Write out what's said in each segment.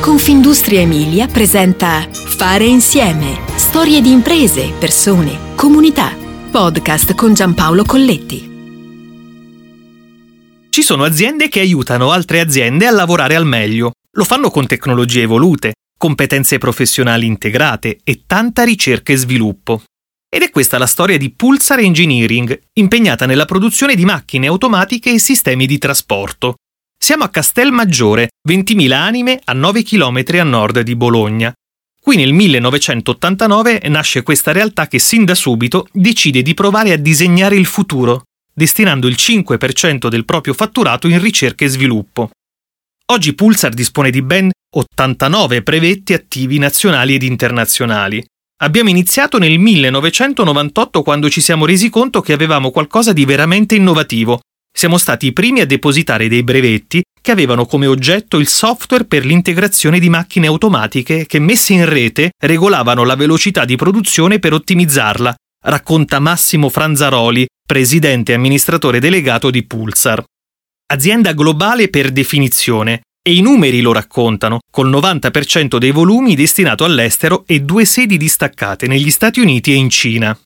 Confindustria Emilia presenta Fare insieme. Storie di imprese, persone, comunità. Podcast con Giampaolo Colletti. Ci sono aziende che aiutano altre aziende a lavorare al meglio. Lo fanno con tecnologie evolute, competenze professionali integrate e tanta ricerca e sviluppo. Ed è questa la storia di Pulsar Engineering, impegnata nella produzione di macchine automatiche e sistemi di trasporto. Siamo a Castelmaggiore, 20.000 anime a 9 km a nord di Bologna. Qui nel 1989 nasce questa realtà che sin da subito decide di provare a disegnare il futuro, destinando il 5% del proprio fatturato in ricerca e sviluppo. Oggi Pulsar dispone di ben 89 brevetti attivi nazionali ed internazionali. Abbiamo iniziato nel 1998 quando ci siamo resi conto che avevamo qualcosa di veramente innovativo siamo stati i primi a depositare dei brevetti che avevano come oggetto il software per l'integrazione di macchine automatiche che messe in rete regolavano la velocità di produzione per ottimizzarla, racconta Massimo Franzaroli, presidente e amministratore delegato di Pulsar. Azienda globale per definizione, e i numeri lo raccontano, col 90% dei volumi destinato all'estero e due sedi distaccate negli Stati Uniti e in Cina.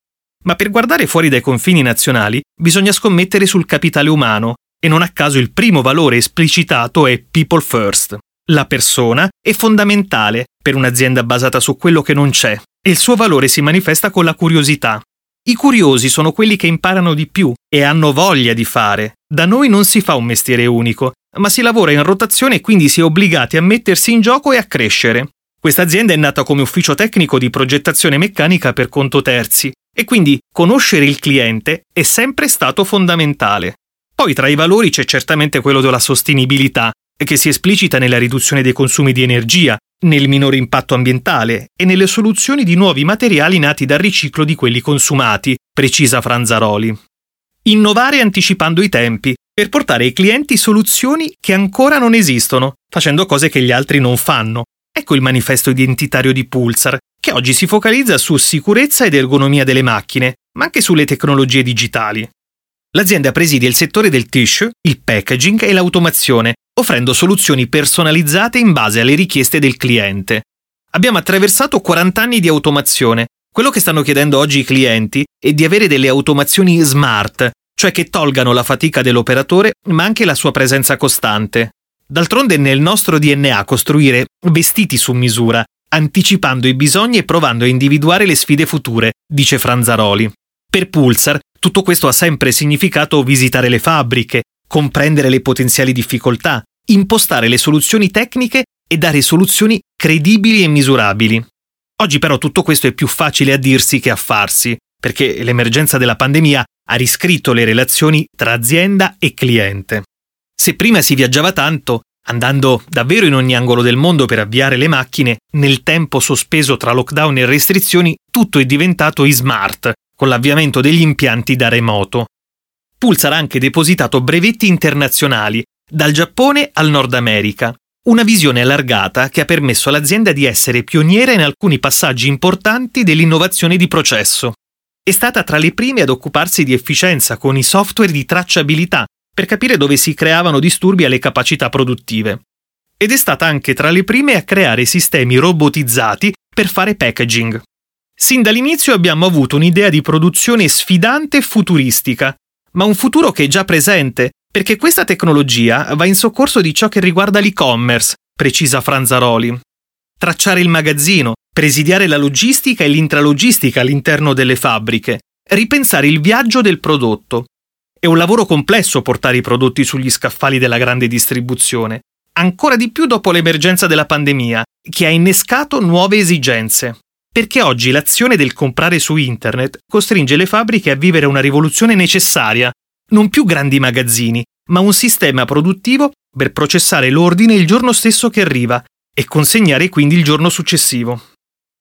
Ma per guardare fuori dai confini nazionali bisogna scommettere sul capitale umano e non a caso il primo valore esplicitato è People First. La persona è fondamentale per un'azienda basata su quello che non c'è e il suo valore si manifesta con la curiosità. I curiosi sono quelli che imparano di più e hanno voglia di fare. Da noi non si fa un mestiere unico, ma si lavora in rotazione e quindi si è obbligati a mettersi in gioco e a crescere. Questa azienda è nata come ufficio tecnico di progettazione meccanica per conto terzi e quindi conoscere il cliente è sempre stato fondamentale. Poi tra i valori c'è certamente quello della sostenibilità, che si esplicita nella riduzione dei consumi di energia, nel minore impatto ambientale e nelle soluzioni di nuovi materiali nati dal riciclo di quelli consumati, precisa Franzaroli. Innovare anticipando i tempi, per portare ai clienti soluzioni che ancora non esistono, facendo cose che gli altri non fanno, Ecco il manifesto identitario di Pulsar, che oggi si focalizza su sicurezza ed ergonomia delle macchine, ma anche sulle tecnologie digitali. L'azienda presidia il settore del tissue, il packaging e l'automazione, offrendo soluzioni personalizzate in base alle richieste del cliente. Abbiamo attraversato 40 anni di automazione. Quello che stanno chiedendo oggi i clienti è di avere delle automazioni smart, cioè che tolgano la fatica dell'operatore ma anche la sua presenza costante. D'altronde è nel nostro DNA costruire vestiti su misura, anticipando i bisogni e provando a individuare le sfide future, dice Franzaroli. Per Pulsar tutto questo ha sempre significato visitare le fabbriche, comprendere le potenziali difficoltà, impostare le soluzioni tecniche e dare soluzioni credibili e misurabili. Oggi però tutto questo è più facile a dirsi che a farsi, perché l'emergenza della pandemia ha riscritto le relazioni tra azienda e cliente. Se prima si viaggiava tanto, andando davvero in ogni angolo del mondo per avviare le macchine, nel tempo sospeso tra lockdown e restrizioni tutto è diventato e-smart, con l'avviamento degli impianti da remoto. Pulsar ha anche depositato brevetti internazionali, dal Giappone al Nord America, una visione allargata che ha permesso all'azienda di essere pioniera in alcuni passaggi importanti dell'innovazione di processo. È stata tra le prime ad occuparsi di efficienza con i software di tracciabilità per capire dove si creavano disturbi alle capacità produttive. Ed è stata anche tra le prime a creare sistemi robotizzati per fare packaging. Sin dall'inizio abbiamo avuto un'idea di produzione sfidante e futuristica, ma un futuro che è già presente, perché questa tecnologia va in soccorso di ciò che riguarda l'e-commerce, precisa Franzaroli. Tracciare il magazzino, presidiare la logistica e l'intralogistica all'interno delle fabbriche, ripensare il viaggio del prodotto, è un lavoro complesso portare i prodotti sugli scaffali della grande distribuzione, ancora di più dopo l'emergenza della pandemia, che ha innescato nuove esigenze. Perché oggi l'azione del comprare su internet costringe le fabbriche a vivere una rivoluzione necessaria, non più grandi magazzini, ma un sistema produttivo per processare l'ordine il giorno stesso che arriva e consegnare quindi il giorno successivo.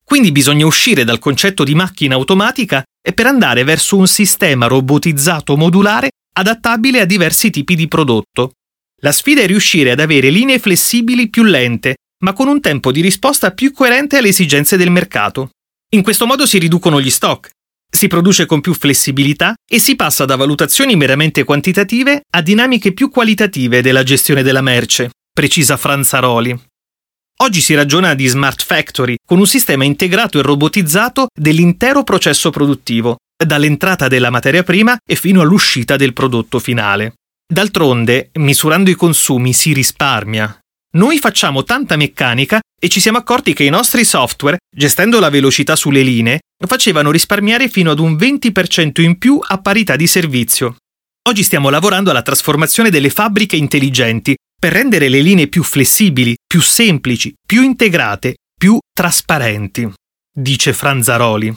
Quindi bisogna uscire dal concetto di macchina automatica e per andare verso un sistema robotizzato modulare adattabile a diversi tipi di prodotto. La sfida è riuscire ad avere linee flessibili più lente, ma con un tempo di risposta più coerente alle esigenze del mercato. In questo modo si riducono gli stock, si produce con più flessibilità e si passa da valutazioni meramente quantitative a dinamiche più qualitative della gestione della merce, precisa Franzaroli. Oggi si ragiona di smart factory, con un sistema integrato e robotizzato dell'intero processo produttivo, dall'entrata della materia prima e fino all'uscita del prodotto finale. D'altronde, misurando i consumi si risparmia. Noi facciamo tanta meccanica e ci siamo accorti che i nostri software, gestendo la velocità sulle linee, facevano risparmiare fino ad un 20% in più a parità di servizio. Oggi stiamo lavorando alla trasformazione delle fabbriche intelligenti per rendere le linee più flessibili, più semplici, più integrate, più trasparenti, dice Franzaroli.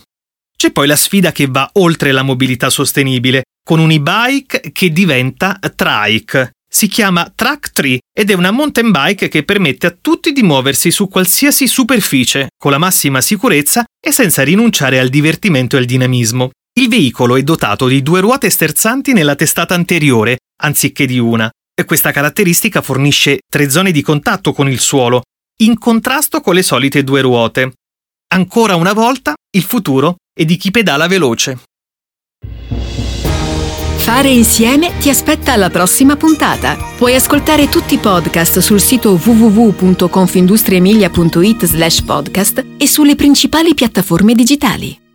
C'è poi la sfida che va oltre la mobilità sostenibile, con un e-bike che diventa trike, si chiama Track 3 ed è una mountain bike che permette a tutti di muoversi su qualsiasi superficie, con la massima sicurezza e senza rinunciare al divertimento e al dinamismo. Il veicolo è dotato di due ruote sterzanti nella testata anteriore, anziché di una, questa caratteristica fornisce tre zone di contatto con il suolo, in contrasto con le solite due ruote. Ancora una volta, il futuro è di chi pedala veloce. Fare insieme ti aspetta alla prossima puntata. Puoi ascoltare tutti i podcast sul sito www.confindustriemilia.it slash podcast e sulle principali piattaforme digitali.